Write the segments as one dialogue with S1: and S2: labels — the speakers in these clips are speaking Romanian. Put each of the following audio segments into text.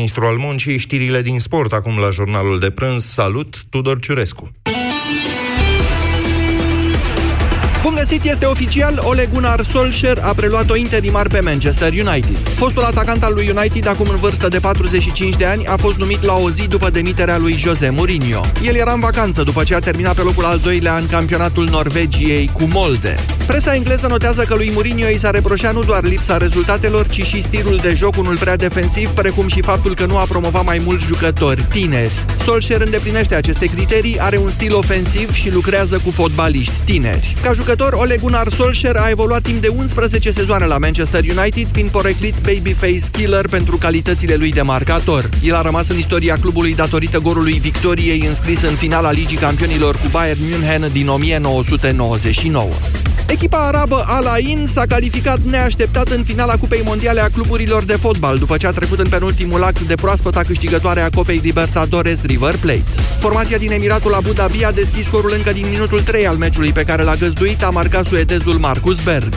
S1: ministru al muncii, știrile din sport acum la jurnalul de prânz. Salut, Tudor Ciurescu!
S2: Bun găsit, este oficial, Ole Gunnar Solskjaer a preluat-o interimar pe Manchester United. Fostul atacant al lui United, acum în vârstă de 45 de ani, a fost numit la o zi după demiterea lui Jose Mourinho. El era în vacanță după ce a terminat pe locul al doilea în campionatul Norvegiei cu Molde. Presa engleză notează că lui Mourinho i s-a reproșat nu doar lipsa rezultatelor, ci și stilul de joc unul prea defensiv, precum și faptul că nu a promovat mai mulți jucători tineri. Solskjaer îndeplinește aceste criterii, are un stil ofensiv și lucrează cu fotbaliști tineri. Ca jucător, Ole Gunnar Solskjaer a evoluat timp de 11 sezoane la Manchester United, fiind poreclit babyface killer pentru calitățile lui de marcator. El a rămas în istoria clubului datorită golului victoriei înscris în finala Ligii Campionilor cu Bayern München din 1999. Echipa arabă Al Ain s-a calificat neașteptat în finala Cupei Mondiale a cluburilor de fotbal, după ce a trecut în penultimul act de proaspăta câștigătoare a Copei Libertadores River Plate. Formația din Emiratul Abu Dhabi a deschis scorul încă din minutul 3 al meciului pe care l-a găzduit, a marcat suedezul Marcus Berg.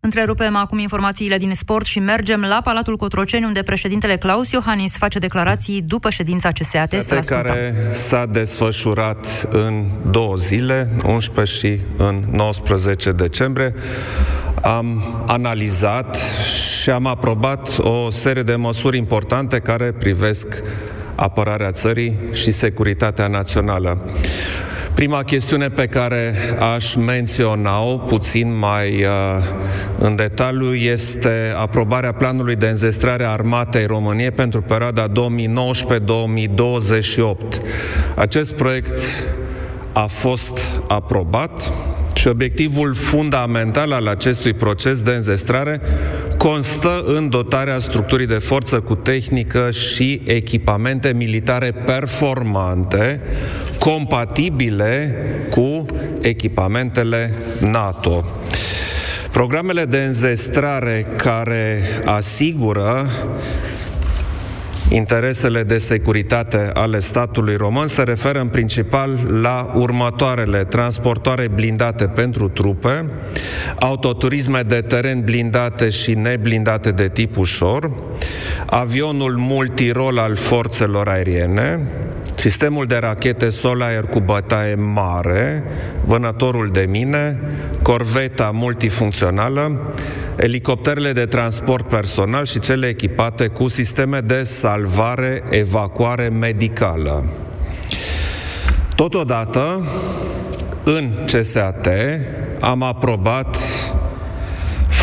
S3: Întrerupem acum informațiile din sport și mergem la Palatul Cotroceni, unde președintele Claus Iohannis face declarații după ședința CSAT.
S4: Să care s-a desfășurat în două zile, 11 și în 19 decembrie. Am analizat și am aprobat o serie de măsuri importante care privesc apărarea țării și securitatea națională. Prima chestiune pe care aș menționa-o puțin mai uh, în detaliu este aprobarea planului de înzestrare a armatei României pentru perioada 2019-2028. Acest proiect a fost aprobat și obiectivul fundamental al acestui proces de înzestrare constă în dotarea structurii de forță cu tehnică și echipamente militare performante, compatibile cu echipamentele NATO. Programele de înzestrare care asigură interesele de securitate ale statului român se referă în principal la următoarele. Transportoare blindate pentru trupe, autoturisme de teren blindate și neblindate de tip ușor, avionul multirol al forțelor aeriene, sistemul de rachete Solair cu bătaie mare, vânătorul de mine, corveta multifuncțională, elicopterele de transport personal și cele echipate cu sisteme de salvare, evacuare medicală. Totodată, în CSAT am aprobat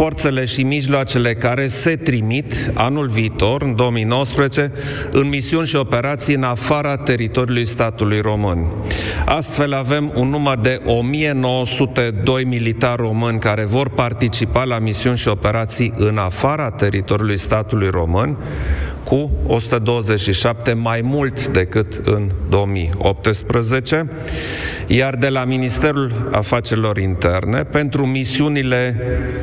S4: forțele și mijloacele care se trimit anul viitor, în 2019, în misiuni și operații în afara teritoriului statului român. Astfel avem un număr de 1902 militari români care vor participa la misiuni și operații în afara teritoriului statului român, cu 127 mai mult decât în 2018, iar de la Ministerul Afacerilor Interne pentru misiunile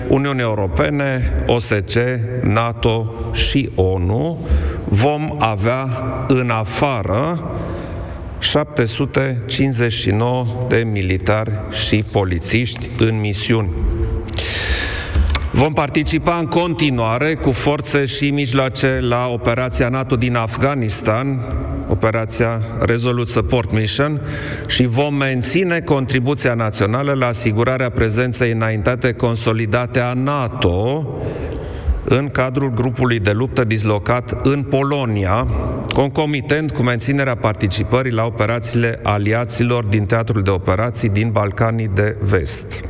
S4: Uniunii Europene, OSCE, NATO și ONU vom avea în afară 759 de militari și polițiști în misiuni. Vom participa în continuare cu forțe și mijloace la operația NATO din Afganistan, operația Resolute Support Mission și vom menține contribuția națională la asigurarea prezenței înaintate consolidate a NATO în cadrul grupului de luptă dislocat în Polonia, concomitent cu menținerea participării la operațiile aliaților din teatrul de operații din Balcanii de Vest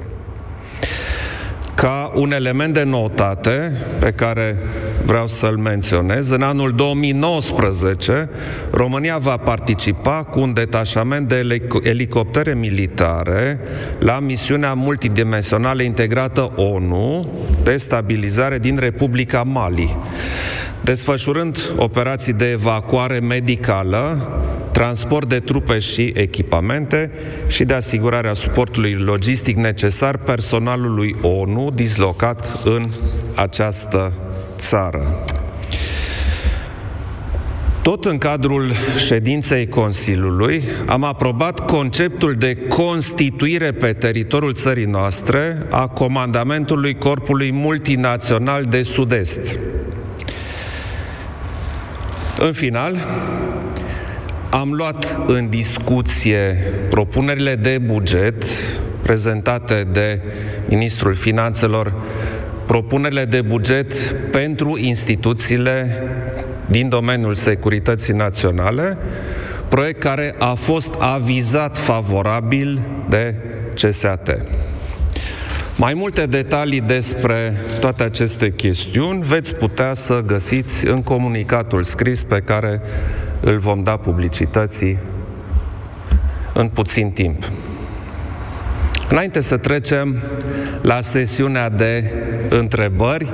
S4: ca un element de notate pe care vreau să-l menționez. În anul 2019, România va participa cu un detașament de elicoptere militare la misiunea multidimensională integrată ONU de stabilizare din Republica Mali, desfășurând operații de evacuare medicală transport de trupe și echipamente și de asigurarea suportului logistic necesar personalului ONU dislocat în această țară. Tot în cadrul ședinței Consiliului am aprobat conceptul de constituire pe teritoriul țării noastre a comandamentului Corpului Multinațional de Sud-Est. În final, am luat în discuție propunerile de buget prezentate de Ministrul Finanțelor, propunerile de buget pentru instituțiile din domeniul securității naționale, proiect care a fost avizat favorabil de CSAT. Mai multe detalii despre toate aceste chestiuni veți putea să găsiți în comunicatul scris pe care îl vom da publicității în puțin timp. Înainte să trecem la sesiunea de întrebări,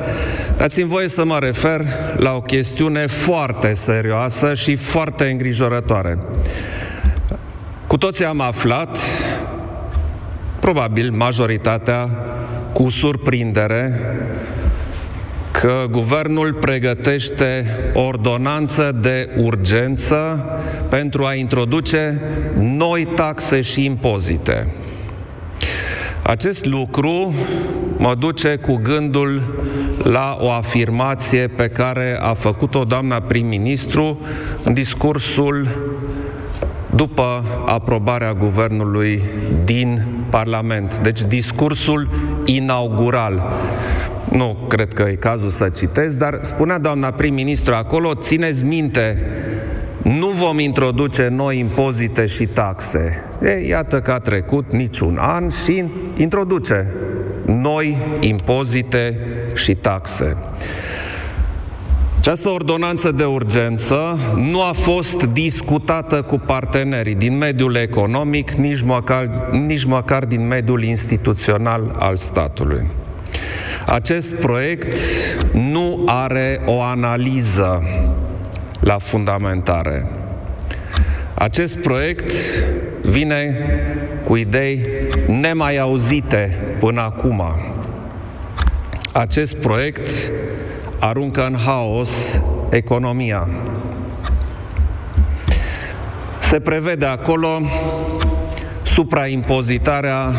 S4: dați-mi voie să mă refer la o chestiune foarte serioasă și foarte îngrijorătoare. Cu toții am aflat, probabil majoritatea cu surprindere, că guvernul pregătește ordonanță de urgență pentru a introduce noi taxe și impozite. Acest lucru mă duce cu gândul la o afirmație pe care a făcut-o doamna prim-ministru în discursul după aprobarea guvernului din Parlament. Deci discursul inaugural. Nu cred că e cazul să citesc, dar spunea doamna prim-ministru acolo, țineți minte, nu vom introduce noi impozite și taxe. E, iată că a trecut niciun an și introduce noi impozite și taxe. Această ordonanță de urgență nu a fost discutată cu partenerii din mediul economic, nici măcar, nici măcar din mediul instituțional al statului. Acest proiect nu are o analiză la fundamentare. Acest proiect vine cu idei nemai auzite până acum. Acest proiect aruncă în haos economia. Se prevede acolo supraimpozitarea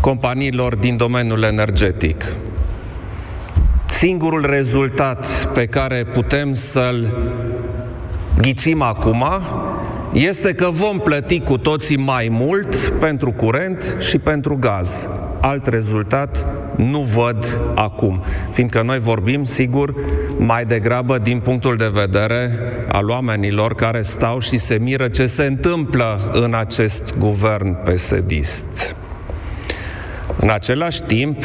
S4: companiilor din domeniul energetic. Singurul rezultat pe care putem să-l ghicim acum este că vom plăti cu toții mai mult pentru curent și pentru gaz. Alt rezultat nu văd acum, fiindcă noi vorbim, sigur, mai degrabă din punctul de vedere al oamenilor care stau și se miră ce se întâmplă în acest guvern pesedist. În același timp,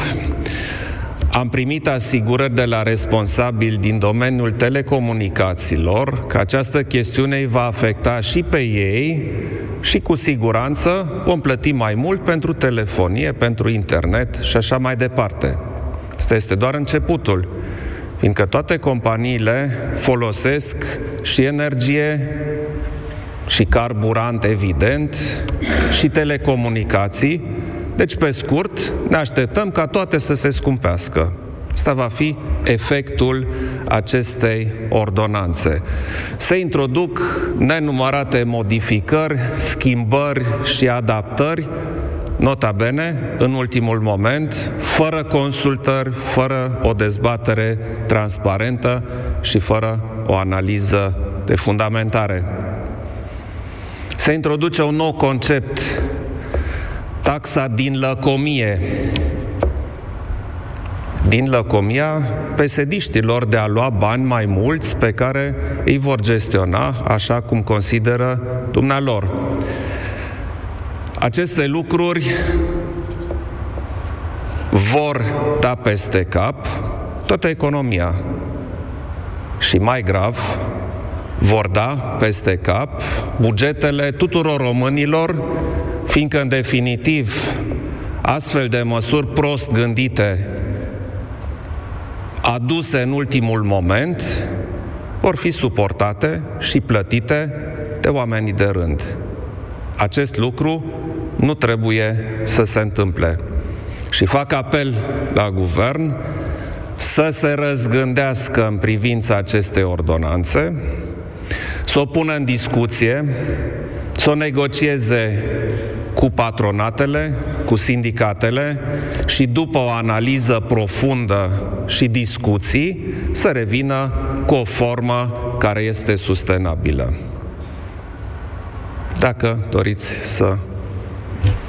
S4: am primit asigurări de la responsabili din domeniul telecomunicațiilor că această chestiune îi va afecta și pe ei și cu siguranță vom plăti mai mult pentru telefonie, pentru internet și așa mai departe. Asta este doar începutul, fiindcă toate companiile folosesc și energie și carburant, evident, și telecomunicații, deci, pe scurt, ne așteptăm ca toate să se scumpească. Asta va fi efectul acestei ordonanțe. Se introduc nenumărate modificări, schimbări și adaptări, nota bene, în ultimul moment, fără consultări, fără o dezbatere transparentă și fără o analiză de fundamentare. Se introduce un nou concept taxa din lăcomie, din lăcomia pesediștilor de a lua bani mai mulți pe care îi vor gestiona așa cum consideră dumnealor. Aceste lucruri vor da peste cap toată economia și mai grav, vor da peste cap bugetele tuturor românilor fiindcă, în definitiv, astfel de măsuri prost gândite, aduse în ultimul moment, vor fi suportate și plătite de oamenii de rând. Acest lucru nu trebuie să se întâmple. Și fac apel la guvern să se răzgândească în privința acestei ordonanțe, să o pună în discuție, să o negocieze cu patronatele, cu sindicatele și după o analiză profundă și discuții să revină cu o formă care este sustenabilă. Dacă doriți să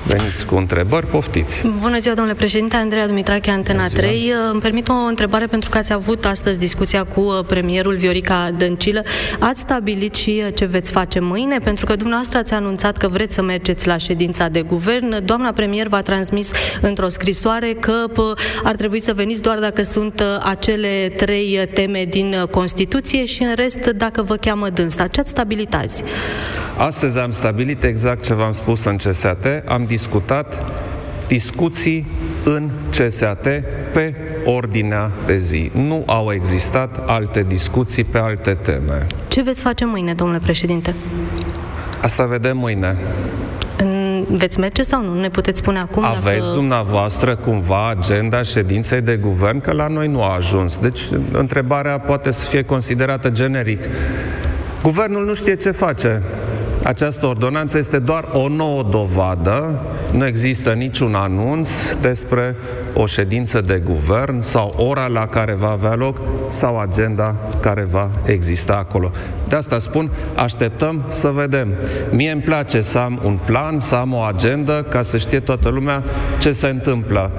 S4: veniți cu întrebări, poftiți.
S5: Bună ziua, domnule președinte, Andreea Dumitrache, Antena 3. Îmi permit o întrebare pentru că ați avut astăzi discuția cu uh, premierul Viorica Dăncilă. Ați stabilit și uh, ce veți face mâine? Pentru că dumneavoastră ați anunțat că vreți să mergeți la ședința de guvern. Doamna premier v-a transmis într-o scrisoare că ar trebui să veniți doar dacă sunt uh, acele trei teme din Constituție și în rest dacă vă cheamă dânsa. Ce ați stabilit azi?
S4: Astăzi am stabilit exact ce v-am spus în CSAT. Am discutat discuții în CSAT pe ordinea de zi. Nu au existat alte discuții pe alte teme.
S5: Ce veți face mâine, domnule președinte?
S4: Asta vedem mâine.
S5: Veți merge sau nu? Ne puteți spune acum
S4: Aveți
S5: dacă...
S4: dumneavoastră cumva agenda ședinței de guvern, că la noi nu a ajuns. Deci întrebarea poate să fie considerată generic. Guvernul nu știe ce face. Această ordonanță este doar o nouă dovadă, nu există niciun anunț despre o ședință de guvern sau ora la care va avea loc sau agenda care va exista acolo. De asta spun, așteptăm să vedem. Mie îmi place să am un plan, să am o agendă, ca să știe toată lumea ce se întâmplă.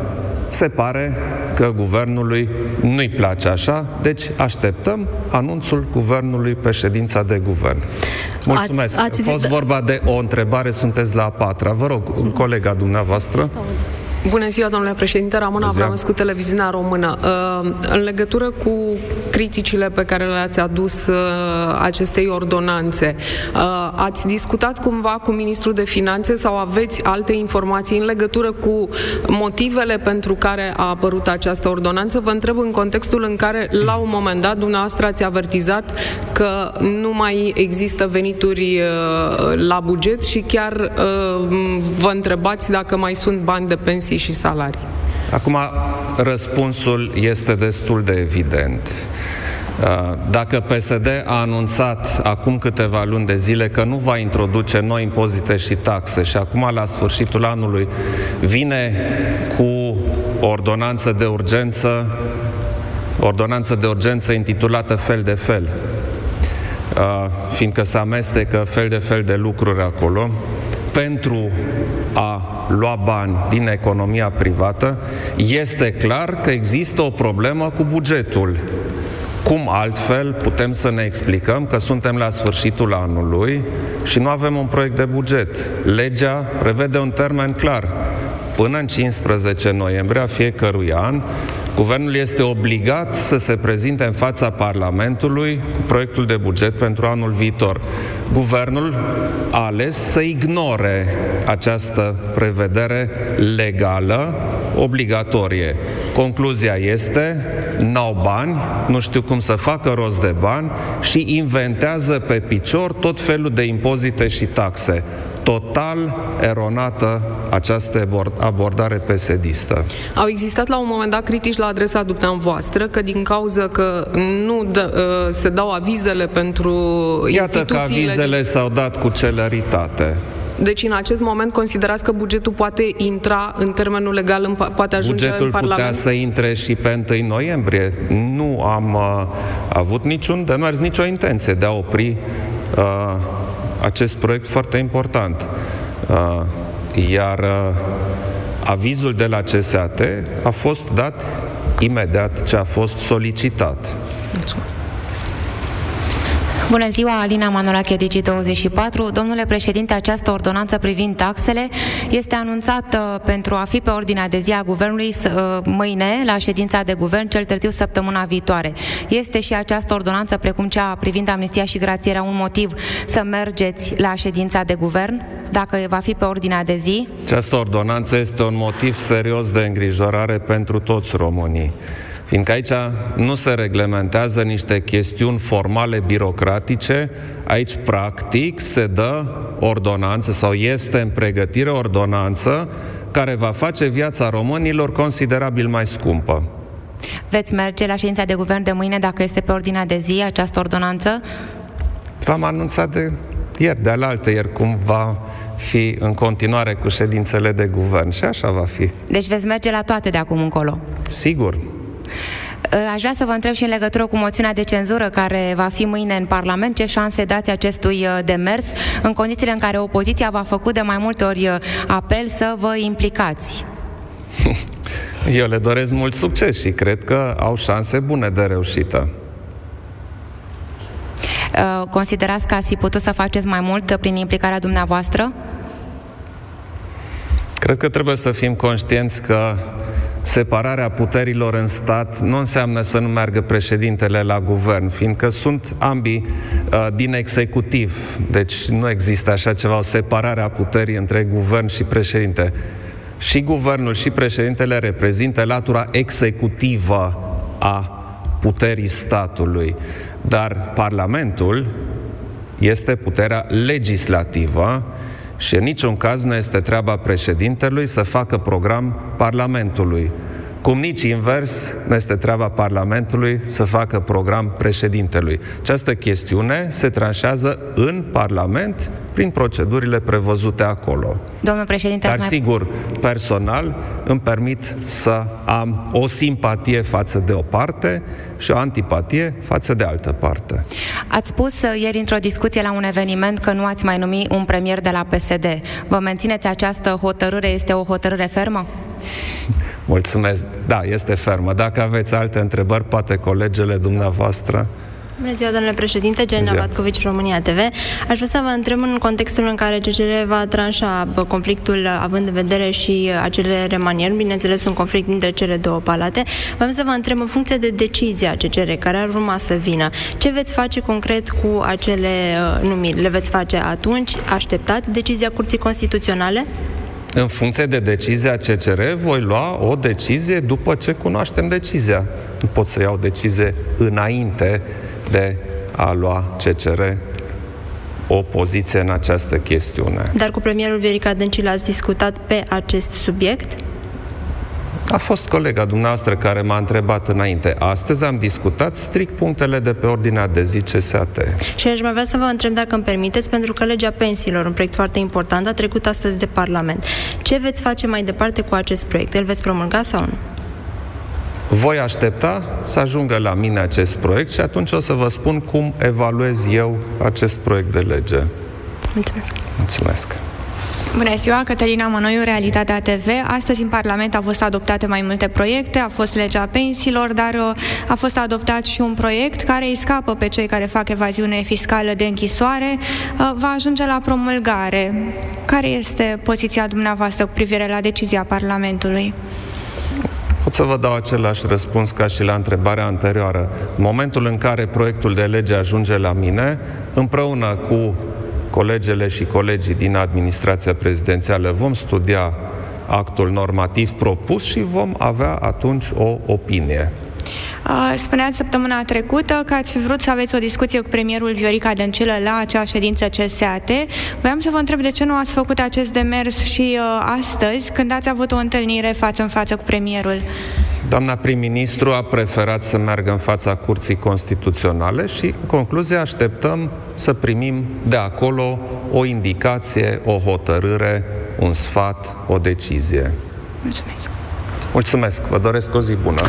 S4: Se pare că guvernului nu-i place așa, deci așteptăm anunțul guvernului pe ședința de guvern. Mulțumesc. Ați, ați... A fost vorba de o întrebare, sunteți la a patra. Vă rog, colega dumneavoastră.
S6: Bună ziua, domnule președinte. Ramona Avramescu, televiziunea română. Uh, în legătură cu criticile pe care le-ați adus uh, acestei ordonanțe, uh, ați discutat cumva cu ministrul de finanțe sau aveți alte informații în legătură cu motivele pentru care a apărut această ordonanță? Vă întreb în contextul în care, la un moment dat, dumneavoastră ați avertizat că nu mai există venituri la buget și chiar vă întrebați dacă mai sunt bani de pensii pensii și salarii?
S4: Acum, răspunsul este destul de evident. Uh, dacă PSD a anunțat acum câteva luni de zile că nu va introduce noi impozite și taxe și acum la sfârșitul anului vine cu o ordonanță de urgență, ordonanță de urgență intitulată fel de fel, uh, fiindcă se amestecă fel de fel de lucruri acolo, pentru a lua bani din economia privată, este clar că există o problemă cu bugetul. Cum altfel putem să ne explicăm că suntem la sfârșitul anului și nu avem un proiect de buget? Legea prevede un termen clar. Până în 15 noiembrie a fiecărui an, Guvernul este obligat să se prezinte în fața Parlamentului cu proiectul de buget pentru anul viitor. Guvernul a ales să ignore această prevedere legală obligatorie. Concluzia este, n-au bani, nu știu cum să facă rost de bani și inventează pe picior tot felul de impozite și taxe total eronată această abordare pesedistă.
S6: Au existat la un moment dat critici la adresa dumneavoastră că din cauza că nu dă, uh, se dau avizele pentru
S4: Iată
S6: instituțiile...
S4: că avizele s-au dat cu celeritate.
S6: Deci în acest moment considerați că bugetul poate intra în termenul legal, în, poate ajunge
S4: bugetul
S6: în Parlament?
S4: putea să intre și pe 1 noiembrie. Nu am uh, avut niciun demers, nicio intenție de a opri uh, acest proiect foarte important. Uh, iar uh, avizul de la CSAT a fost dat imediat ce a fost solicitat. Mulțumesc.
S7: Bună ziua, Alina Manolache, Digi24. Domnule președinte, această ordonanță privind taxele este anunțată pentru a fi pe ordinea de zi a Guvernului uh, mâine, la ședința de guvern, cel târziu săptămâna viitoare. Este și această ordonanță, precum cea privind amnistia și grațierea, un motiv să mergeți la ședința de guvern, dacă va fi pe ordinea de zi?
S4: Această ordonanță este un motiv serios de îngrijorare pentru toți românii. Fiindcă aici nu se reglementează niște chestiuni formale birocratice, aici practic se dă ordonanță sau este în pregătire ordonanță care va face viața românilor considerabil mai scumpă.
S7: Veți merge la ședința de guvern de mâine dacă este pe ordinea de zi această ordonanță?
S4: V-am anunțat de ieri, de alaltă ieri, cum va fi în continuare cu ședințele de guvern și așa va fi.
S7: Deci veți merge la toate de acum încolo?
S4: Sigur.
S7: Aș vrea să vă întreb și în legătură cu moțiunea de cenzură care va fi mâine în Parlament, ce șanse dați acestui demers în condițiile în care opoziția v-a făcut de mai multe ori apel să vă implicați?
S4: Eu le doresc mult succes și cred că au șanse bune de reușită.
S7: Uh, considerați că ați fi putut să faceți mai mult prin implicarea dumneavoastră?
S4: Cred că trebuie să fim conștienți că separarea puterilor în stat nu înseamnă să nu meargă președintele la guvern, fiindcă sunt ambii uh, din executiv. Deci nu există așa ceva, o separare a puterii între guvern și președinte. Și guvernul și președintele reprezintă latura executivă a puterii statului, dar Parlamentul este puterea legislativă și în niciun caz nu este treaba președintelui să facă program Parlamentului. Cum nici invers, nu este treaba Parlamentului să facă program președintelui. Această chestiune se tranșează în Parlament prin procedurile prevăzute acolo.
S7: Domnul președinte,
S4: Dar sigur, personal îmi permit să am o simpatie față de o parte și o antipatie față de altă parte.
S7: Ați spus uh, ieri într-o discuție la un eveniment că nu ați mai numi un premier de la PSD. Vă mențineți această hotărâre? Este o hotărâre fermă?
S4: Mulțumesc. Da, este fermă. Dacă aveți alte întrebări, poate colegele dumneavoastră
S8: Bună ziua, domnule președinte, Genna Vatcovici, România TV. Aș vrea să vă întreb în contextul în care CCR va tranșa conflictul având în vedere și acele remanieri, bineînțeles un conflict dintre cele două palate, vreau să vă întreb în funcție de decizia CCR care ar urma să vină, ce veți face concret cu acele uh, numiri? Le veți face atunci? Așteptați decizia Curții Constituționale?
S4: În funcție de decizia CCR, voi lua o decizie după ce cunoaștem decizia. Nu pot să iau decizie înainte de a lua CCR o poziție în această chestiune.
S8: Dar cu premierul Viorica Dăncilă ați discutat pe acest subiect?
S4: A fost colega dumneavoastră care m-a întrebat înainte. Astăzi am discutat strict punctele de pe ordinea de zi CSAT.
S8: Și aș mai vrea să vă întreb dacă îmi permiteți, pentru că legea pensiilor, un proiect foarte important, a trecut astăzi de Parlament. Ce veți face mai departe cu acest proiect? Îl veți promulga sau nu?
S4: Voi aștepta să ajungă la mine acest proiect și atunci o să vă spun cum evaluez eu acest proiect de lege.
S8: Mulțumesc!
S4: Mulțumesc!
S9: Bună ziua, Cătălina Mănoiu, Realitatea TV. Astăzi în Parlament au fost adoptate mai multe proiecte, a fost legea pensiilor, dar uh, a fost adoptat și un proiect care îi scapă pe cei care fac evaziune fiscală de închisoare, uh, va ajunge la promulgare. Care este poziția dumneavoastră cu privire la decizia Parlamentului?
S4: Pot să vă dau același răspuns ca și la întrebarea anterioară. În momentul în care proiectul de lege ajunge la mine, împreună cu colegele și colegii din administrația prezidențială vom studia actul normativ propus și vom avea atunci o opinie.
S9: Spuneați săptămâna trecută că ați vrut să aveți o discuție cu premierul Viorica Dăncilă la acea ședință CSAT. Voiam să vă întreb de ce nu ați făcut acest demers și uh, astăzi, când ați avut o întâlnire față în față cu premierul.
S4: Doamna prim-ministru a preferat să meargă în fața Curții Constituționale și, în concluzie, așteptăm să primim de acolo o indicație, o hotărâre, un sfat, o decizie.
S9: Mulțumesc!
S4: Mulțumesc, vă doresc o zi bună.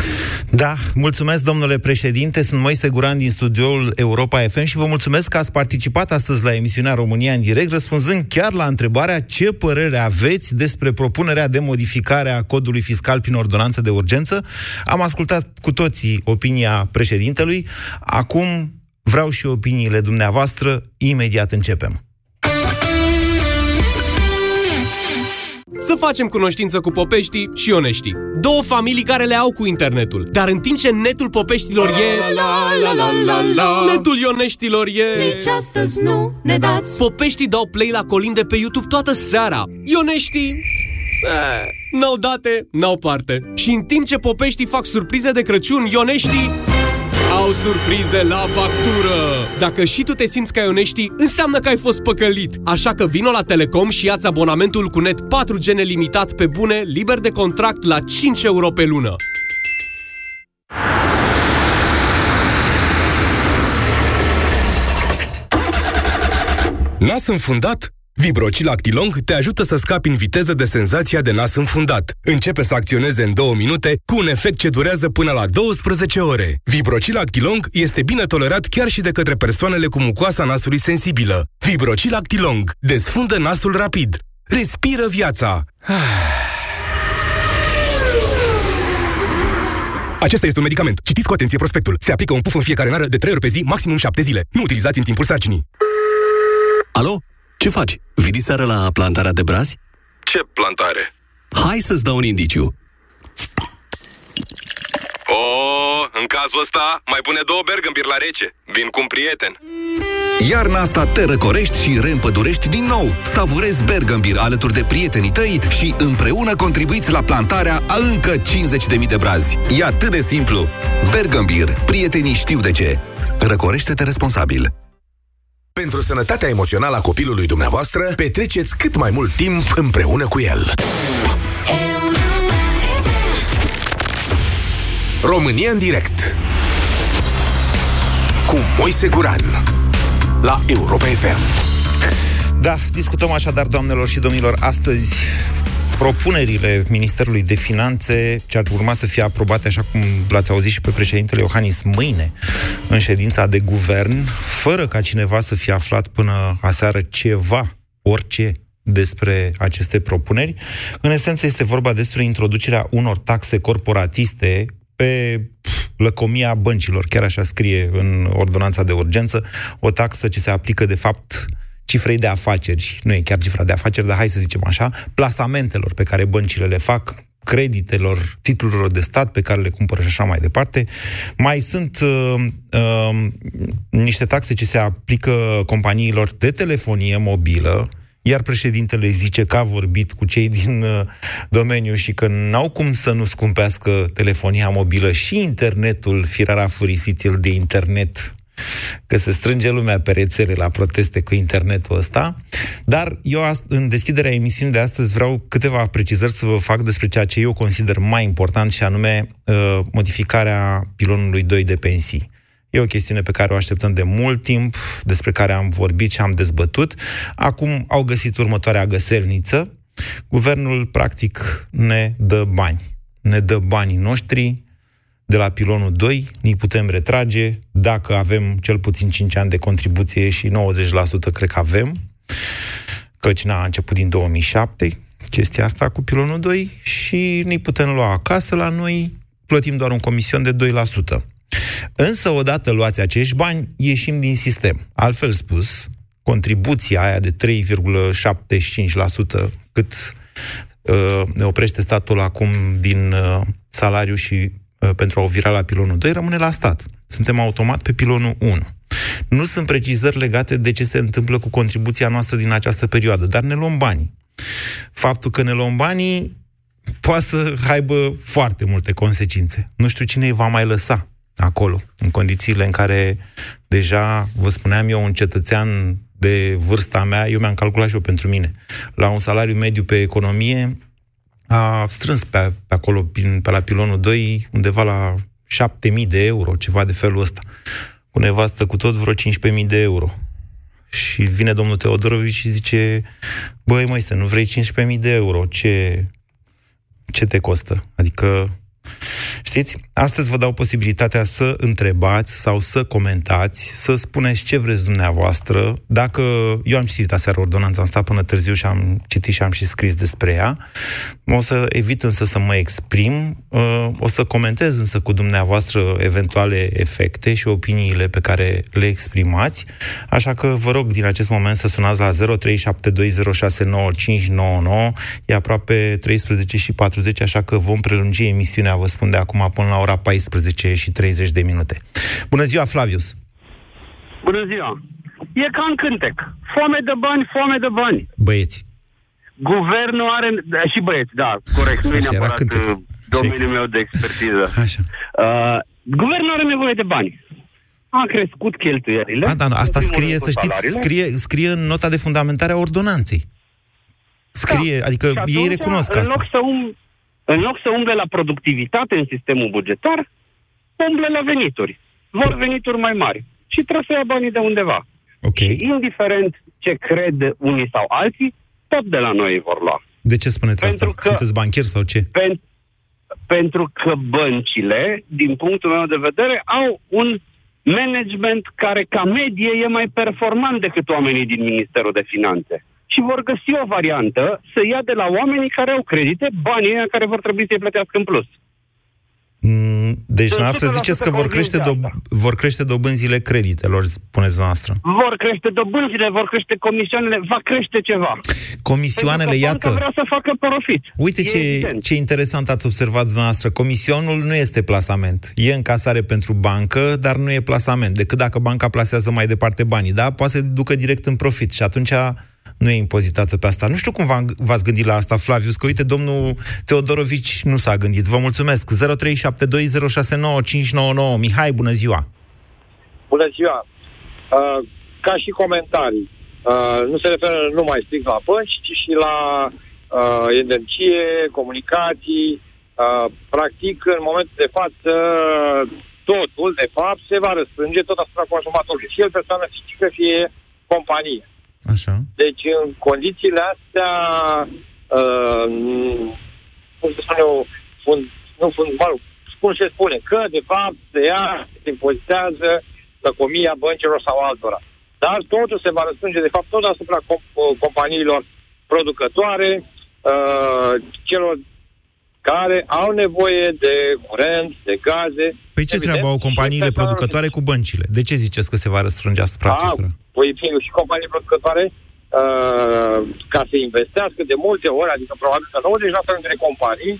S1: Da, mulțumesc, domnule președinte. Sunt Moise Guran din studioul Europa FM și vă mulțumesc că ați participat astăzi la emisiunea România în direct, răspunzând chiar la întrebarea ce părere aveți despre propunerea de modificare a codului fiscal prin ordonanță de urgență. Am ascultat cu toții opinia președintelui. Acum vreau și opiniile dumneavoastră. Imediat începem.
S10: Să facem cunoștință cu popeștii și oneștii. Două familii care le au cu internetul. Dar în timp ce netul popeștilor e... La, la, la, la, la, netul ioneștilor e...
S11: Nici astăzi nu ne dați.
S10: Popeștii dau play la colinde pe YouTube toată seara. Ioneștii... Eh, n-au date, n-au parte. Și în timp ce popeștii fac surprize de Crăciun, ioneștii au surprize la factură! Dacă și tu te simți ca ionești, înseamnă că ai fost păcălit. Așa că vino la Telecom și ia abonamentul cu net 4G nelimitat pe bune, liber de contract la 5 euro pe lună.
S12: Nas înfundat? Vibrocil Actilong te ajută să scapi în viteză de senzația de nas înfundat. Începe să acționeze în două minute cu un efect ce durează până la 12 ore. Vibrocil Actilong este bine tolerat chiar și de către persoanele cu mucoasa nasului sensibilă. Vibrocil Actilong desfundă nasul rapid. Respiră viața. Acesta este un medicament. Citiți cu atenție prospectul. Se aplică un puf în fiecare nară de 3 ori pe zi, maximum 7 zile. Nu utilizați în timpul sarcinii.
S13: Alo? Ce faci? Vii seara la plantarea de brazi?
S12: Ce plantare?
S13: Hai să-ți dau un indiciu.
S12: Oh, în cazul ăsta, mai pune două bergambir la rece. Vin cu un prieten.
S14: Iarna asta te răcorești și reîmpădurești din nou. Savurezi Bergambir alături de prietenii tăi și împreună contribuiți la plantarea a încă 50.000 de brazi. E atât de simplu. Bergambir. Prietenii știu de ce. Răcorește-te responsabil.
S15: Pentru sănătatea emoțională a copilului dumneavoastră, petreceți cât mai mult timp împreună cu el. România în direct cu Moise Guran la Europa FM.
S1: Da, discutăm așadar, doamnelor și domnilor, astăzi propunerile Ministerului de Finanțe ce ar urma să fie aprobate, așa cum l-ați auzit și pe președintele Iohannis, mâine, în ședința de guvern, fără ca cineva să fie aflat până aseară ceva, orice, despre aceste propuneri. În esență este vorba despre introducerea unor taxe corporatiste pe lăcomia băncilor, chiar așa scrie în ordonanța de urgență, o taxă ce se aplică de fapt cifrei de afaceri, nu e chiar cifra de afaceri, dar hai să zicem așa, plasamentelor pe care băncile le fac, creditelor, titlurilor de stat pe care le cumpără și așa mai departe. Mai sunt uh, uh, niște taxe ce se aplică companiilor de telefonie mobilă, iar președintele zice că a vorbit cu cei din uh, domeniu și că n-au cum să nu scumpească telefonia mobilă și internetul, firara furisitil de internet că se strânge lumea pe rețele la proteste cu internetul ăsta, dar eu în deschiderea emisiunii de astăzi vreau câteva precizări să vă fac despre ceea ce eu consider mai important și anume uh, modificarea pilonului 2 de pensii. E o chestiune pe care o așteptăm de mult timp, despre care am vorbit și am dezbătut. Acum au găsit următoarea găselniță. Guvernul, practic, ne dă bani. Ne dă banii noștri de la pilonul 2, ni putem retrage dacă avem cel puțin 5 ani de contribuție și 90% cred că avem, căci n-a început din 2007 chestia asta cu pilonul 2 și ni putem lua acasă la noi, plătim doar un comision de 2%. Însă, odată luați acești bani, ieșim din sistem. Altfel spus, contribuția aia de 3,75% cât uh, ne oprește statul acum din uh, salariu și uh, pentru a o vira la pilonul 2, rămâne la stat. Suntem automat pe pilonul 1. Nu sunt precizări legate de ce se întâmplă cu contribuția noastră din această perioadă, dar ne luăm banii. Faptul că ne luăm banii poate să aibă foarte multe consecințe. Nu știu cine îi va mai lăsa acolo, în condițiile în care deja, vă spuneam eu, un cetățean de vârsta mea, eu mi-am calculat și eu pentru mine, la un salariu mediu pe economie, a strâns pe, pe acolo, pe la pilonul 2, undeva la 7.000 de euro, ceva de felul ăsta. Cu nevastă cu tot vreo 15.000 de euro. Și vine domnul Teodorovici și zice, băi, măi, să nu vrei 15.000 de euro, ce, ce te costă? Adică Știți, astăzi vă dau posibilitatea să întrebați sau să comentați, să spuneți ce vreți dumneavoastră. Dacă eu am citit aseară ordonanța, am stat până târziu și am citit și am și scris despre ea, o să evit însă să mă exprim, uh, o să comentez însă cu dumneavoastră eventuale efecte și opiniile pe care le exprimați, așa că vă rog din acest moment să sunați la 0372069599, e aproape 13 și 40, așa că vom prelungi emisiunea, vă spun de acum până la ora 14 și 30 de minute. Bună ziua, Flavius!
S16: Bună ziua! E ca în cântec. Foame de bani, foame de bani.
S1: Băieți.
S16: Guvernul are... Da, și băieți, da, corect. Nu e neapărat uh, domeniul meu de expertiză.
S1: Așa.
S16: Uh, guvernul are nevoie de bani. A crescut cheltuielile.
S1: A, da, asta scrie, să știți, scrie, scrie în nota de fundamentare a ordonanței. Scrie, da. adică ei recunosc
S16: în
S1: asta.
S16: Loc să um, în loc să umble la productivitate în sistemul bugetar, umble la venituri. Vor venituri mai mari. Și trebuie să ia banii de undeva.
S1: Okay.
S16: Și indiferent ce cred unii sau alții, tot de la noi vor lua.
S1: De ce spuneți
S16: Pentru
S1: asta?
S16: că-
S1: Sunteți bancher sau ce?
S16: Pen- pentru că băncile, din punctul meu de vedere, au un management care, ca medie, e mai performant decât oamenii din Ministerul de Finanțe. Și vor găsi o variantă să ia de la oamenii care au credite banii ăia care vor trebui să-i plătească în plus.
S1: Mm, Deci,
S16: Sunt
S1: dumneavoastră
S16: 100%
S1: ziceți că vor
S16: convins
S1: crește,
S16: de
S1: do- vor crește dobânzile creditelor, spuneți dumneavoastră.
S16: Vor crește dobânzile, vor crește comisioanele, va crește ceva.
S1: Comisioanele,
S16: Pentru că
S1: iată.
S16: banca vrea să facă profit.
S1: Uite
S16: E
S1: ce,
S16: evident.
S1: ce interesant ați observat dumneavoastră. Comisionul nu este plasament. E încasare pentru bancă, dar nu e plasament. Decât dacă banca plasează mai departe banii, da? Poate să ducă direct în profit și atunci nu e impozitată pe asta. Nu știu cum v- v-ați gândit la asta, Flavius, că uite, domnul Teodorovici nu s-a gândit. Vă mulțumesc. 0372069599. Mihai, bună ziua!
S17: Bună ziua! Uh, ca și comentarii, uh, nu se referă numai strict la bănci, ci și la uh, energie, comunicații. Uh, practic, în momentul de față, totul, de fapt, se va răstrânge tot asupra consumatorului, fie el persoană fizică, fie companie.
S1: Așa.
S17: Deci, în condițiile astea, uh, cum să spun eu, fund, nu fund, mă rog, spun ce spune, că, de fapt, se ia, se impozitează lăcomia băncilor sau altora. Dar totul se va răspunde, de fapt, tot asupra comp- companiilor producătoare, uh, celor care au nevoie de curent, de gaze.
S1: Păi ce
S17: Evident,
S1: treabă au
S17: și
S1: companiile
S17: persoanelor
S1: producătoare cu băncile? De ce ziceți că se va răstrânge asupra
S17: Ah,
S1: acestora?
S17: Păi fie și companii producătoare uh, ca să investească de multe ori, adică probabil că 90% dintre companii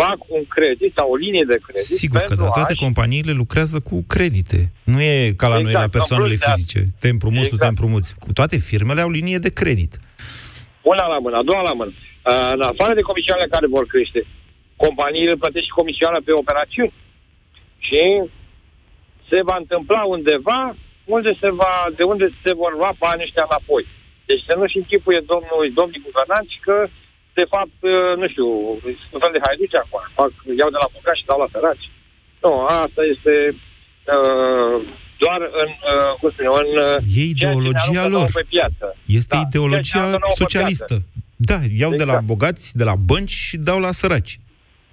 S17: fac un credit sau o linie de credit
S1: Sigur că
S17: pentru
S1: da, toate
S17: a-și-
S1: companiile lucrează cu credite. Nu e ca la noi
S17: Exact,
S1: la persoanele
S17: în plus de
S1: fizice. Te împrumuți, exact. te împrumuți. Cu toate firmele au linie de credit.
S17: Una la mână, a doua la mână. Uh, în afară de comisioanele care vor crește, companiile plătesc și comisioana pe operațiuni. Și se va întâmpla undeva unde se va, de unde se vor lua banii ăștia înapoi. Deci să nu-și închipuie domnul, domnii guvernanți că, de fapt, uh, nu știu, sunt un fel de haiduci acum, fac, iau de la bogați și dau la săraci. Nu, asta este uh, doar în, uh, cum spune, eu, în uh,
S1: E ideologia
S17: ceea ce ne aruncă
S1: lor.
S17: nouă pe piață.
S1: Este
S17: Da, ceea ce ne
S1: ideologia
S17: aruncă nouă pe
S1: socialistă.
S17: piață.
S1: Da, iau de la
S17: Exact.
S1: bogați, de la bănci și dau la săraci.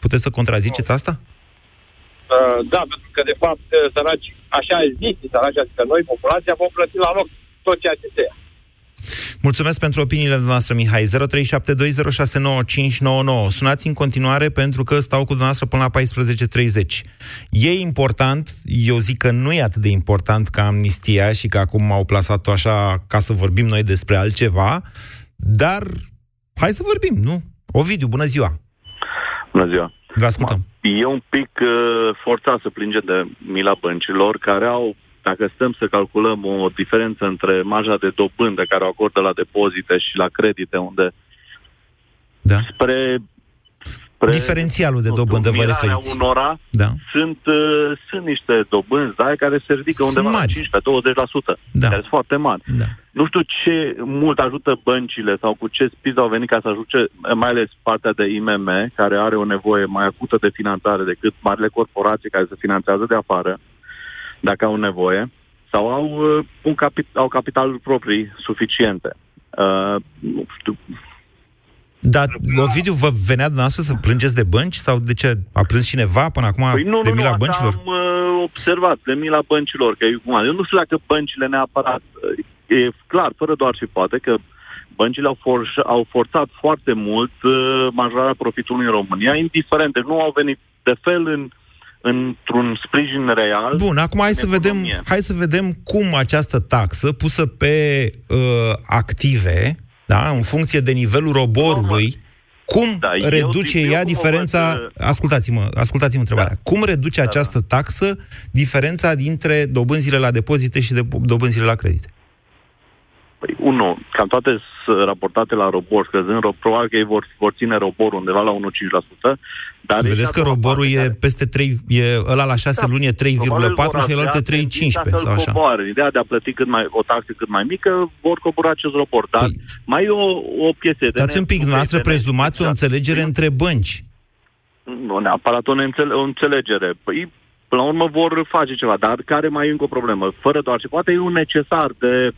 S1: Puteți să contraziceți asta?
S17: Uh, da, pentru că, de fapt, uh, săraci, așa zis, săraci, adică noi, populația, vom plăti la loc tot ceea ce se ia.
S1: Mulțumesc pentru opiniile noastre, Mihai. 0372069599. Sunați în continuare pentru că stau cu dumneavoastră până la 14.30. E important, eu zic că nu e atât de important ca amnistia și că acum au plasat-o așa ca să vorbim noi despre altceva, dar hai să vorbim, nu? Ovidiu, bună ziua!
S18: Bună ziua!
S1: Vă ascultăm.
S18: E un pic uh, forțat să plânge de mila băncilor care au, dacă stăm să calculăm o diferență între marja de dobândă care o acordă la depozite și la credite, unde
S1: da.
S18: spre, spre
S1: Diferențialul de dobândă vă
S18: mirarea
S1: referiți.
S18: unora
S1: Da.
S18: sunt, uh, sunt niște dobânzi da, care se ridică
S1: Sunt
S18: undeva
S1: mari.
S18: la 15-20%.
S1: Da.
S18: Care sunt foarte mari.
S1: Da.
S18: Nu știu ce mult ajută băncile sau cu ce spiz au venit ca să ajute mai ales partea de IMM, care are o nevoie mai acută de finanțare decât marile corporații care se finanțează de afară, dacă au nevoie, sau au, uh, un capi- au capitaluri proprii suficiente. Uh, nu știu,
S1: Dar, Ovidiu, vă venea dumneavoastră să plângeți de bănci? Sau de ce? A plâns cineva până acum
S18: Păi nu,
S1: de
S18: nu, nu,
S1: mila
S18: asta
S1: băncilor?
S18: am uh, observat, de mila băncilor, că e cum Eu nu știu dacă băncile neapărat, uh, e clar, fără doar și poate, că băncile au, for- au forțat foarte mult uh, majorarea profitului în România, indiferent, deci nu au venit de fel în, într-un sprijin real.
S1: Bun, acum hai să, vedem, hai să vedem cum această taxă pusă pe uh, active, da, în funcție de nivelul roborului, cum
S18: Da, eu
S1: reduce
S18: zic- eu
S1: ea
S18: cum o
S1: diferența...
S18: văd, uh,
S1: Ascultați-mă, ascultați-mă întrebarea. Cum reduce această taxă diferența dintre dobânzile la depozite și de, dobânzile la credit?
S18: Păi, unu, cam toate sunt raportate la robor, scăzând, ro- probabil că ei vor, vor ține roborul undeva la 1,5%, dar...
S1: Vedeți că roborul e peste 3, e ăla la 6 luni e 3,4 și celelalte 3,15 sau așa.
S18: Coboare. Ideea de a plăti cât mai, o taxă cât mai mică, vor cobora acest robor. Dar păi, mai e o, o chestie.
S1: Stați un pic, dumneavoastră prezumați o înțelegere între bănci.
S18: Nu neapărat o, neînțele- o înțelegere. Păi, până la urmă vor face ceva, dar care mai e încă o problemă? Fără doar și poate e un necesar de,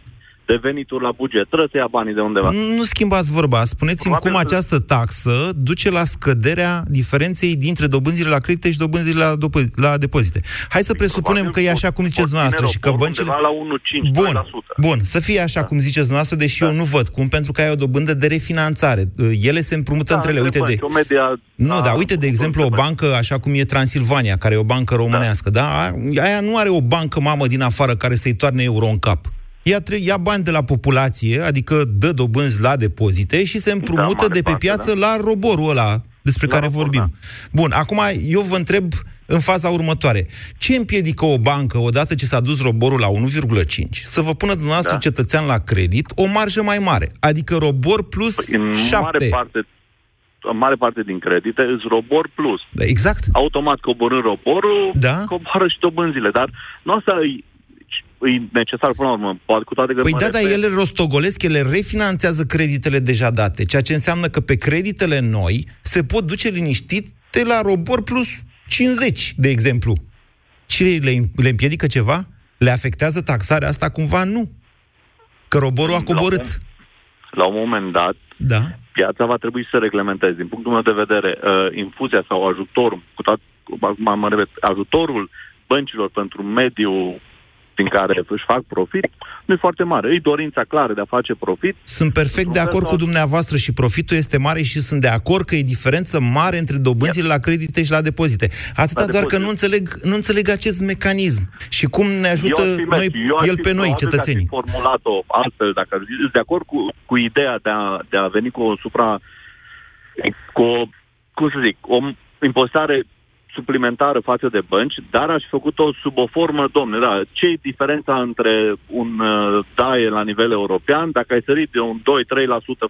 S18: de venituri la buget. Trebuie să ia banii de undeva.
S1: Nu schimbați vorba. Spuneți-mi cum această taxă duce la scăderea diferenței dintre dobânzile la credite și dobânzile la, dop- la depozite. Hai să presupunem că e așa cum ziceți dumneavoastră și că băncile...
S18: La 1,5%.
S1: Bun, bun, să fie așa da. cum ziceți dumneavoastră, deși da. eu nu văd cum, pentru că ai o dobândă de refinanțare. Ele se împrumută
S18: Da,
S1: între ele. Uite
S18: între
S1: de...
S18: bănci, o media-
S1: Nu,
S18: da,
S1: dar uite, de exemplu, o bancă așa cum e Transilvania, care e o bancă românească, da? Aia nu are o bancă mamă din afară care să-i toarne euro în cap. Ea tre- ia bani de la populație, adică dă dobânzi la depozite și se împrumută
S18: mare
S1: de pe
S18: parte,
S1: piață
S18: da.
S1: la roborul ăla despre care vorbim. Bun, acum eu vă întreb în faza următoare. Ce împiedică o bancă, odată ce s-a dus roborul la 1,5, să vă pună dumneavoastră
S18: Da.
S1: cetățean la credit o marjă mai mare? Adică robor plus
S18: Păi, În
S1: 7.
S18: mare parte în mare parte din credite îți robor plus.
S1: Da, exact.
S18: Automat coborând roborul,
S1: Da.
S18: coboară și dobânzile. Dar nu asta e, e necesar până la urmă. Poate cu toate că
S1: Păi
S18: mă
S1: da, dar
S18: refer-
S1: ele rostogolesc, ele refinanțează creditele deja date, ceea ce înseamnă că pe creditele noi se pot duce liniștite la robor plus 50, de exemplu. Ce le, le împiedică ceva? Le afectează taxarea asta cumva? Nu. Că roborul a coborât.
S18: la un moment dat,
S1: Da.
S18: piața va trebui să se reglementeze. Din punctul meu de vedere, uh, infuzia sau ajutorul, cu toate, acum mă repet, ajutorul băncilor pentru mediul din care își fac profit, nu e foarte mare. E dorința clară de a face profit.
S1: Sunt perfect de acord cu dumneavoastră și profitul este mare și sunt de acord că e diferență mare între dobânzile la credite și la depozite. Atâta
S18: La
S1: doar că
S18: depozite.
S1: nu înțeleg, nu înțeleg acest mecanism și cum ne ajută
S18: Eu aș fi
S1: noi,
S18: mers- eu aș
S1: el
S18: fi-
S1: pe noi,
S18: probabil că aș
S1: cetățenii.
S18: fi formulat-o altfel, dacă sunt de acord cu, cu ideea de a, de a veni cu o supra... cu o, cum să zic, o impostare suplimentară față de bănci, dar aș fi făcut-o sub o formă, domne, da, ce e diferența între un uh, DAE la nivel european, dacă ai sărit de un 2-3%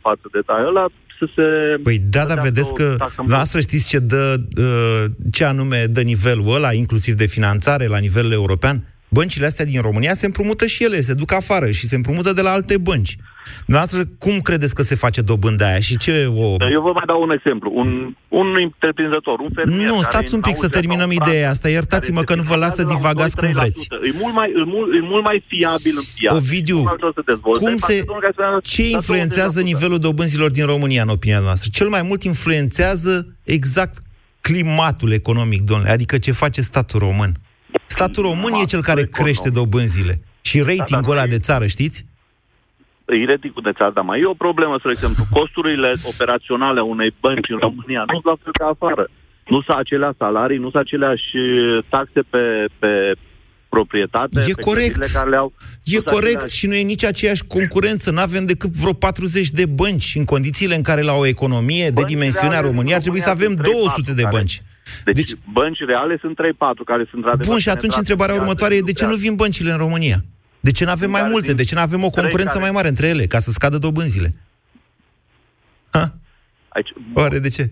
S18: față de DAE ăla, să se...
S1: Păi da, dar
S18: dea
S1: vedeți
S18: o
S1: că
S18: taxă în plus.
S1: dumneavoastră știți ce dă, uh, ce anume dă nivelul ăla, inclusiv de finanțare la nivel european? Băncile astea din România se împrumută și ele, se duc afară și se împrumută de la alte bănci. Dumneavoastră, cum credeți că se face dobânda aia și ce o...
S18: Eu vă mai dau un exemplu. Un, un întreprinzător, un fermier...
S1: Nu,
S18: care
S1: stați
S18: în
S1: un pic să
S18: Austria sau
S1: terminăm
S18: în
S1: ideea
S18: Franța,
S1: asta. Iertați-mă că nu vă las să
S18: la un
S1: divagați cum
S18: 2-3%.
S1: vreți.
S18: E mult mai, e mult, e mult mai fiabil în piață.
S1: Ovidiu,
S18: Mult mai ușor să dezvolte,
S1: cum
S18: față
S1: se,
S18: de unul care spune,
S1: ce
S18: "Da,
S1: influențează
S18: 20%."
S1: nivelul dobânzilor din România, în opinia noastră? Cel mai mult influențează exact climatul economic, domnule, adică ce face statul român. Statul român e cel care crește dobânzile. Și ratingul ăla de țară, știți?
S18: E ratingul de țară, dar mai e o problemă, spre exemplu, costurile operaționale a unei bănci în România nu sunt la fel ca afară. Nu sunt aceleași salarii, nu sunt aceleași uh, taxe pe, pe proprietate.
S1: E
S18: pe
S1: corect.
S18: clădirile Care le au,
S1: E corect și nu e nici aceeași concurență. Nu avem decât vreo 40 de bănci în condițiile în care la o economie de dimensiunea
S18: reale
S1: României ar trebui să avem 200 de bănci.
S18: Deci, deci bănci reale sunt 3-4 care sunt
S1: Bun, și atunci întrebarea următoare e de ce nu vin băncile în România? De ce nu avem mai multe? De ce nu avem o concurență mai mare între ele, ca să scadă dobânzile? Ha?
S18: Aici,
S1: Oare de ce?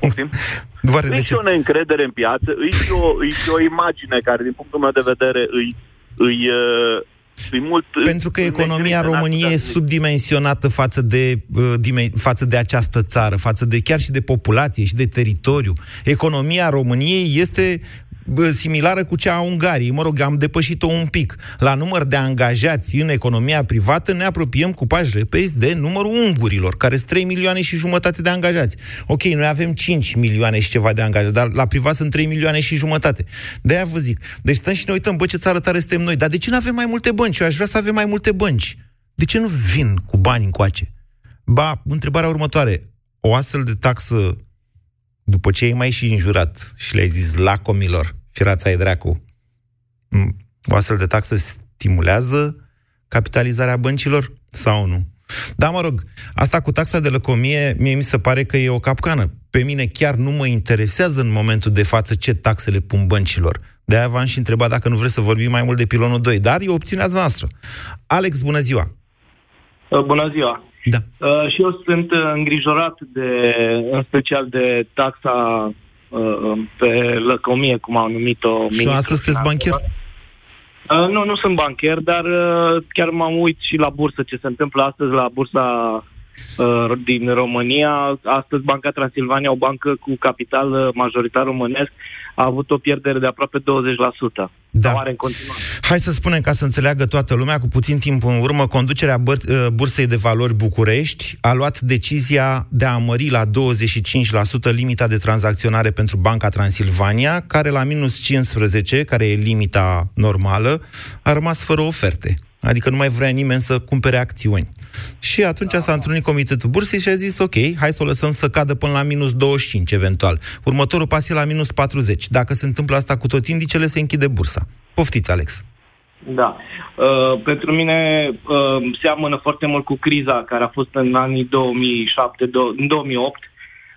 S1: Oare de
S18: e
S1: ce?
S18: și o neîncredere în piață, e și o, e și o imagine care, din punctul meu de vedere, îi, îi, uh, îi mult...
S1: Pentru că economia României e subdimensionată față de, uh, dime- față de această țară, față de chiar și de populație și de teritoriu. Economia României este bă, similară cu cea a Ungariei. Mă rog, am depășit-o un pic. La număr de angajați în economia privată ne apropiem cu pași repezi de numărul ungurilor, care sunt 3 milioane și jumătate de angajați. Ok, noi avem 5 milioane și ceva de angajați, dar la privat sunt 3 milioane și jumătate. De-aia vă zic. Deci stăm și ne uităm, bă, ce țară tare suntem noi. Dar de ce nu avem mai multe bănci? Eu aș vrea să avem mai multe bănci. De ce nu vin cu bani încoace? Ba, întrebarea următoare. O astfel de taxă după ce ai mai și înjurat și le-ai zis lacomilor, firața ai dracu, m, o astfel de taxă stimulează capitalizarea băncilor sau nu? Da, mă rog, asta cu taxa de lăcomie, mie mi se pare că e o capcană. Pe mine chiar nu mă interesează în momentul de față ce taxe le pun băncilor. De-aia v-am și întrebat dacă nu vreți să vorbim mai mult de pilonul 2, dar e opțiunea noastră. Alex, bună ziua!
S19: Bună ziua!
S1: Da.
S19: Uh, și eu sunt uh, îngrijorat de, în special de taxa uh, pe lăcomie, cum au numit-o.
S1: Și astăzi sunteți bancher?
S19: Uh, nu, nu sunt bancher, dar uh, chiar m-am uit și la bursă ce se întâmplă astăzi la bursa uh, din România. Astăzi Banca Transilvania, o bancă cu capital uh, majoritar românesc, a avut o pierdere de aproape 20%.
S1: Da.
S19: Sau are în continuare.
S1: Hai să spunem, ca să înțeleagă toată lumea, cu puțin timp în urmă, conducerea Băr- uh, Bursei de Valori București a luat decizia de a mări la 25% limita de tranzacționare pentru Banca Transilvania, care la minus 15, care e limita normală, a rămas fără oferte. Adică nu mai vrea nimeni să cumpere acțiuni. Și atunci s-a întrunit comitetul bursei și a zis, ok, hai să o lăsăm să cadă până la minus 25 eventual. Următorul pas e la minus 40. Dacă se întâmplă asta cu tot indicele, se închide bursa. Poftiți, Alex.
S19: Da. Uh, pentru mine uh, seamănă foarte mult cu criza care a fost în anii 2007, do- în 2008.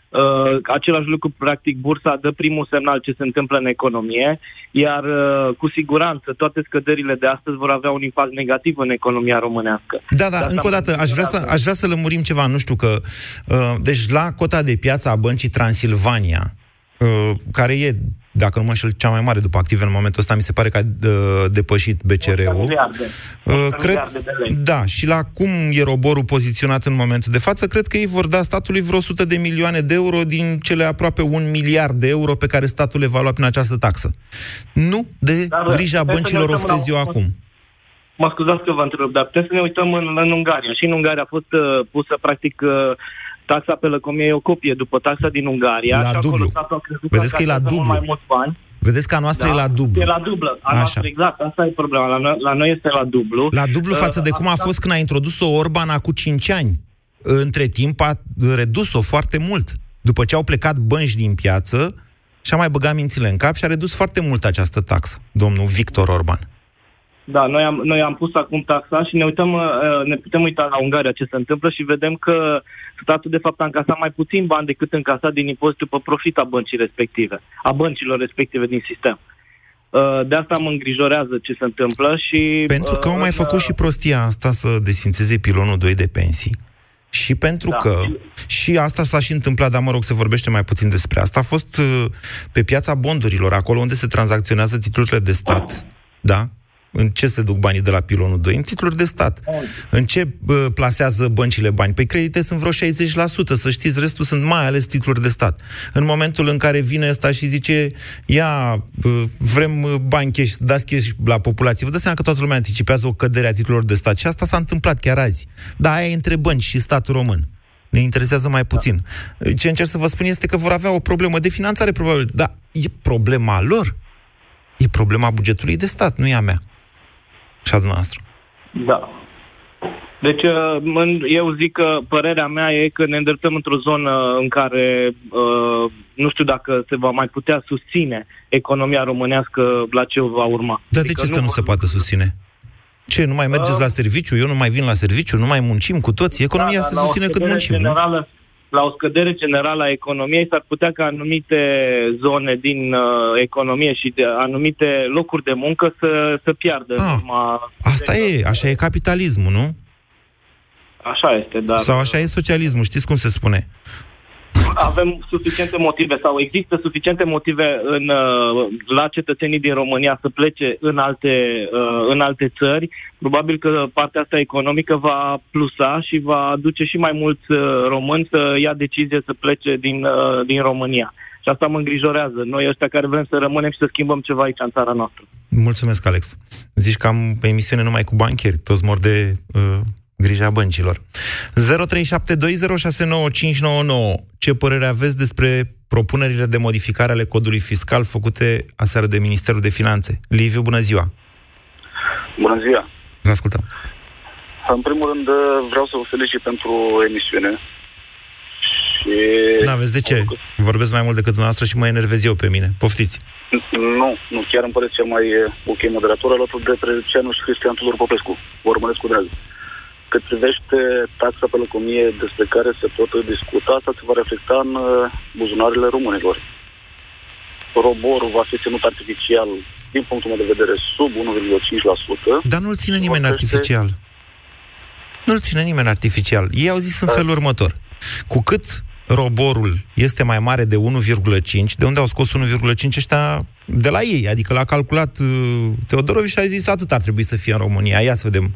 S19: Uh, același lucru, practic, bursa dă primul semnal ce se întâmplă în economie, iar uh, cu siguranță toate scăderile de astăzi vor avea un impact negativ în economia românească.
S1: Da, da, încă o dată, aș vrea, să, aș vrea să lămurim ceva, nu știu că... Uh, deci la cota de piață a băncii Transilvania, uh, care e, dacă nu mă înșel, cea mai mare după active în momentul ăsta, mi se pare că a uh, depășit BCR-ul.
S19: Miliarde.
S1: Uh, cred,
S19: miliarde de lei.
S1: da, și la cum e roborul poziționat în momentul de față, cred că ei vor da statului vreo 100 de milioane de euro din cele aproape un miliard de euro pe care statul le va lua prin această taxă. Nu de
S19: Dar,
S1: grija
S19: hai să ne
S1: băncilor
S19: uităm la-
S1: oftez eu acum.
S19: Mă scuzați că vă întreb, dar putem să ne uităm în, în Ungaria. Și în Ungaria a fost uh, pusă, practic, uh, taxa pe lăcomie e o copie după taxa din Ungaria.
S1: La
S19: și acolo
S1: dublu.
S19: statul a crezut
S1: Vedeți că e la
S19: încasează mult
S1: dublu.
S19: mai mulți bani.
S1: Vedeți că a noastră e la dublu.
S19: E la dublă. A
S1: Așa.
S19: noastră, exact. Asta e problema. La noi, la noi este la dublu.
S1: La dublu
S19: Uh,
S1: față de cum a
S19: asta-
S1: fost când a introdus-o Orban acum 5 ani. Între timp a redus-o foarte mult. După ce au plecat bănci din piață, și-a mai băgat mințile în cap și a redus foarte mult această taxă, domnul Victor Orban.
S19: Da, noi am, noi am pus acum taxa și ne uităm, uh, ne putem uita la Ungaria ce se întâmplă și vedem că statul de fapt a încasat mai puțin bani decât încasat din impozitul pe profit a băncii respective, a băncilor respective din sistem. Uh, De asta mă îngrijorează ce se întâmplă și...
S1: Pentru că au mai
S19: uh,
S1: făcut și prostia asta să desfințeze pilonul 2 de pensii. Și pentru
S19: Da.
S1: că, și asta s-a și întâmplat, dar mă rog, se vorbește mai puțin despre asta, a fost uh, pe piața bondurilor, acolo unde se tranzacționează titlurile de stat, da? În ce se duc banii de la pilonul 2? În titluri de stat. În ce uh, plasează băncile bani? Pe credite sunt vreo 60%, să știți, restul sunt mai ales titluri de stat. În momentul în care vine ăsta și zice, ia, uh, vrem uh, bani cash, dați cash la populație, vă dați seama că toată lumea anticipează o cădere a titlurilor de stat și asta s-a întâmplat chiar azi. Dar aia e între bănci și statul român. Ne interesează mai puțin. Ce încerc să vă spun este că vor avea o problemă de finanțare, probabil. Dar e problema lor. E problema bugetului de stat, nu e a mea. Și a dumneavoastră.
S19: Da. Deci, uh, în- eu zic că părerea mea e că ne îndreptăm într-o zonă în care uh, nu știu dacă se va mai putea susține economia românească la ce va urma.
S1: Dar de ce să nu se poată susține? Ce, nu mai mergeți la serviciu? Eu nu mai vin la serviciu? Nu mai muncim cu toții? Economia se
S19: Da, la o
S1: susține cât
S19: scădere
S1: muncim, nu?
S19: Generală, La o scădere generală a economiei s-ar putea ca anumite zone din uh, economie și de anumite locuri de muncă să, să piardă. în urma-
S1: Asta e, așa e capitalismul, nu?
S19: Așa este, dar
S1: Sau așa e socialismul, știți cum se spune?
S19: Avem suficiente motive sau există suficiente motive în, uh, la cetățenii din România să plece în alte, uh, în alte țări. Probabil că partea asta economică va plusa și va aduce și mai mulți uh, români să ia decizie să plece din, uh, din România. Și asta mă îngrijorează. Noi ăștia care vrem să rămânem și să schimbăm ceva aici în țara noastră.
S1: Mulțumesc, Alex. Zici că am emisiune numai cu bancheri, toți mor de uh, grija băncilor. 0372069599. Ce părere aveți despre propunerile de modificare ale codului fiscal făcute aseară de Ministerul de Finanțe? Liviu, bună ziua!
S20: Bună ziua!
S1: Vă ascultăm.
S20: În primul rând vreau să vă felicit pentru emisiune. Și...
S1: Da, vezi de ce? Vorbesc mai mult decât dumneavoastră și mă enervez eu pe mine. Poftiți.
S20: Nu, nu, chiar îmi pare cel mai eh, ok moderator alături de Treceanu și Cristian Tudor Popescu. Vă urmăresc cu drag. Cât privește taxa pe lăcomie despre care se tot discuta, asta se va reflecta în eh, buzunarele românilor. Roborul va fi ținut artificial, din punctul meu de vedere, sub 1,5%.
S1: Dar nu-l ține nimeni artificial. Nu-l ține nimeni artificial. Ei au zis în felul următor. Cu cât roborul este mai mare de 1,5, de unde au scos 1,5 ăștia? De la ei, adică l-a calculat uh, Teodorovici și a zis atât ar trebui să fie în România. Ia să vedem,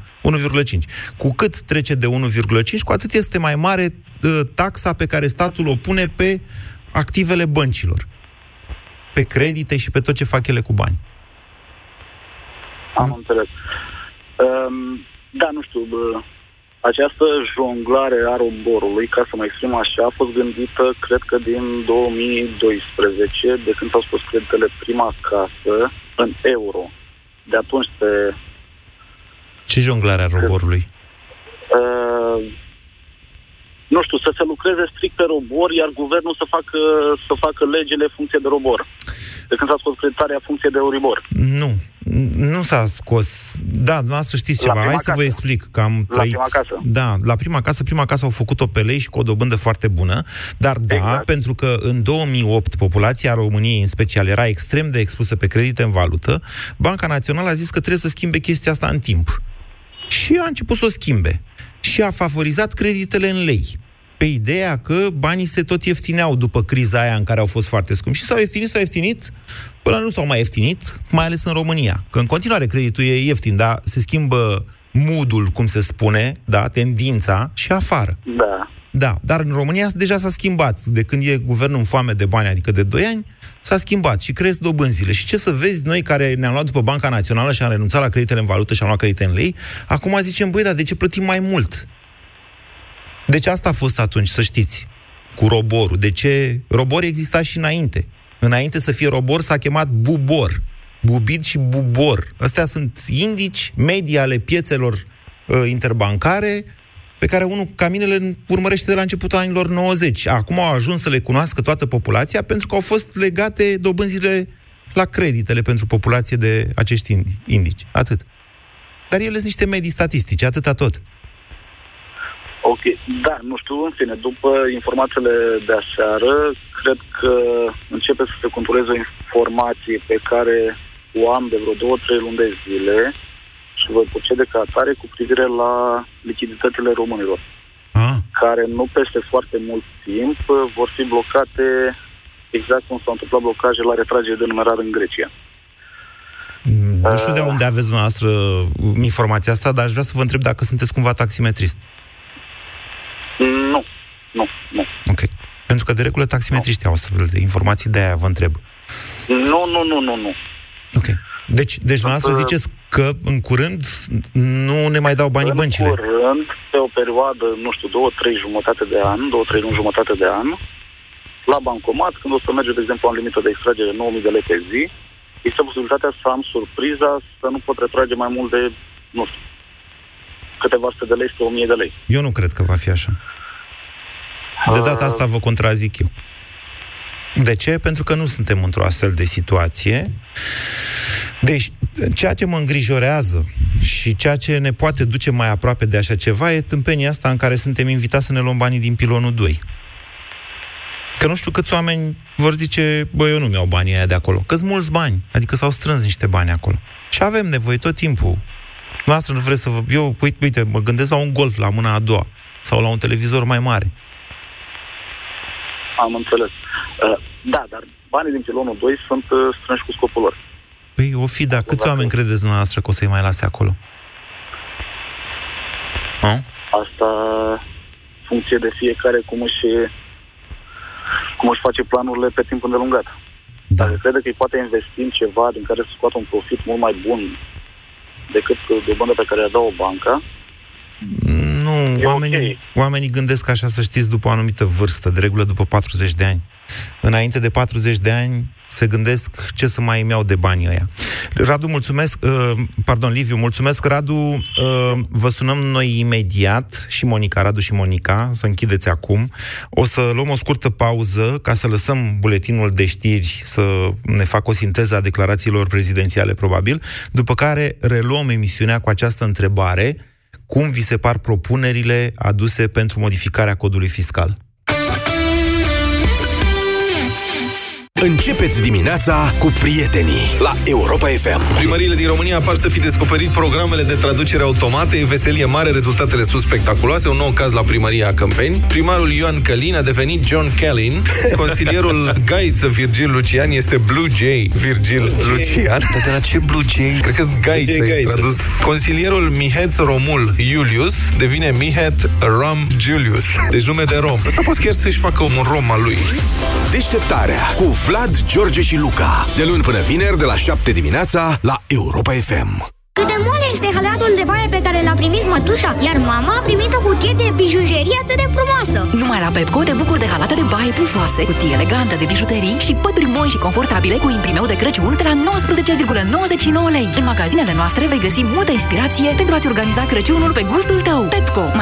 S1: 1,5. Cu cât trece de 1,5, cu atât este mai mare uh, taxa pe care statul o pune pe activele băncilor. pe credite și pe tot ce fac ele cu bani.
S20: Am înțeles. Um, da, nu știu, bă, această jonglare a roborului, ca să mă exprim așa, a fost gândită, cred că din 2012, de când s-au spus creditele prima casă în euro. De atunci se...
S1: Ce jonglare a roborului?
S20: Uh, nu știu, să se lucreze strict pe robor, iar guvernul să facă, să facă legile în funcție de robor. De când s-a scos creditarea în funcție de Euribor.
S1: Nu, nu s-a scos. Da, dumneavoastră știți ceva. Hai să vă explic că am
S20: La
S1: trăit...
S20: prima casă.
S1: Da, la prima casă, prima casă au făcut-o pe lei și cu o dobândă foarte bună, dar da, exact. pentru că în 2008 populația României în special era extrem de expusă pe credite în valută, Banca Națională a zis că trebuie să schimbe chestia asta în timp. Și a început să o schimbe. Și a favorizat creditele în lei. Pe ideea că banii se tot ieftineau după criza aia în care au fost foarte scumpi. Și s-au ieftinit, s-au ieftinit, până nu s-au mai ieftinit, mai ales în România. Că în continuare creditul e ieftin, dar se schimbă moodul, cum se spune, da, tendința și afară.
S20: Da.
S1: Da, dar în România deja s-a schimbat. De când e guvernul în foame de bani, adică de 2 ani, s-a schimbat și cresc dobânzile. Și ce să vezi, noi care ne-am luat după Banca Națională și am renunțat la creditele în valută și am luat credite în lei, acum zicem, băi, dar de ce plătim mai mult? Deci asta a fost atunci, să știți, cu roborul. De ce? Robor exista și înainte. Înainte să fie robor s-a chemat bubor. Bubid și bubor. Astea sunt indici medii ale piețelor uh, interbancare pe care unul ca mine le urmărește de la începutul anilor 90. Acum au ajuns să le cunoască toată populația pentru că au fost legate dobânzile la creditele pentru populație de acești indi- indici. Atât. Dar ele sunt niște medii statistice, atâta tot.
S20: Ok, da, nu știu, în fine, după informațiile de aseară, cred că începe să se contureze o informație pe care o am de vreo două, trei luni de zile și voi procede ca atare cu privire la lichiditățile românilor,
S1: ah.
S20: care nu peste foarte mult timp vor fi blocate exact cum s-au întâmplat blocaje la retragere de numerar în Grecia.
S1: Nu știu de unde aveți dumneavoastră informația asta, dar aș vrea să vă întreb dacă sunteți cumva taximetrist.
S20: Nu, nu, nu.
S1: Ok. Pentru că de regulă taximetriștii au astfel de informații, de aia vă întreb.
S20: Nu, nu, nu, nu, nu.
S1: Ok. Deci, deci dumneavoastră ziceți că în curând nu ne mai dau banii
S20: în
S1: băncile.
S20: curând, pe o perioadă, nu știu, două, trei jumătate de an, două, trei luni jumătate de an, la bancomat, când o să merge, de exemplu, am limită de extragere 9.000 de lei pe zi, este posibilitatea să am surpriza să nu pot retrage mai mult de, nu știu, câteva sute de lei spre 1000 de lei.
S1: Eu nu cred că va fi așa. De data asta vă contrazic eu. De ce? Pentru că nu suntem într-o astfel de situație. Deci, ceea ce mă îngrijorează și ceea ce ne poate duce mai aproape de așa ceva e tâmpenia asta în care suntem invitați să ne luăm banii din pilonul 2. Că nu știu câți oameni vor zice, bă, eu nu mi-au banii aia de acolo. că mulți bani, adică s-au strâns niște bani acolo. Și avem nevoie tot timpul. Noastră nu vreți să vă... Eu, uite, uite, mă gândesc la un golf la mâna a doua sau la un televizor mai mare.
S20: Am înțeles. Uh, da, dar banii din pilonul 2 sunt uh, strânși cu scopul lor.
S1: Păi, o fi, dar câți oameni credeți dumneavoastră că o să-i mai lase acolo? A?
S20: Asta funcție de fiecare cum își, cum își face planurile pe timp îndelungat.
S1: Da.
S20: Dacă crede că îi poate investi în ceva din care să scoată un profit mult mai bun decât dobândă pe care a dat o bancă,
S1: Nu,
S20: E
S1: oamenii, oamenii gândesc așa, să știți, după o anumită vârstă, de regulă după 40 de ani. Înainte de 40 de ani se gândesc ce să mai îmi iau de banii ăia. Radu, mulțumesc, uh, pardon, Liviu, mulțumesc, Radu, uh, vă sunăm noi imediat, și Monica, Radu și Monica, să închideți acum. O să luăm o scurtă pauză ca să lăsăm buletinul de știri să ne facă o sinteză a declarațiilor prezidențiale, probabil, după care reluăm emisiunea cu această întrebare, cum vi se par propunerile aduse pentru modificarea codului fiscal?
S15: Începeți dimineața cu prietenii la Europa FM.
S21: Primăriile din România par să fi descoperit programele de traducere automate, e veselie mare, rezultatele sunt spectaculoase, un nou caz la primăria Câmpeni. Primarul Ioan Călin a devenit John Callin, consilierul Gaiță Virgil Lucian este Blue Jay Virgil Lucian.
S13: Dar de la ce Blue Jay?
S21: Cred că Gaiță,
S13: Blue Jay
S21: e
S13: Gaiță.
S21: tradus. Consilierul Mihet Romul Iulius devine Mihet Ram Julius. Deci nume de rom. Asta poate chiar să-și facă un rom al lui.
S15: Deșteptarea cu Vlad, George și Luca. De luni până vineri, de la 7 dimineața, la Europa FM.
S22: Cât de moale este halatul de baie pe care l-a primit mătușa, iar mama a primit o cutie de bijuterie atât de frumoasă.
S23: Numai la Pepco te bucuri de halate de baie pufoase, cutie elegantă de bijuterii și pături moi și confortabile cu imprimeu de Crăciun de la 19,99 lei. În magazinele noastre vei găsi multă inspirație pentru a-ți organiza Crăciunul pe gustul tău. Pepco.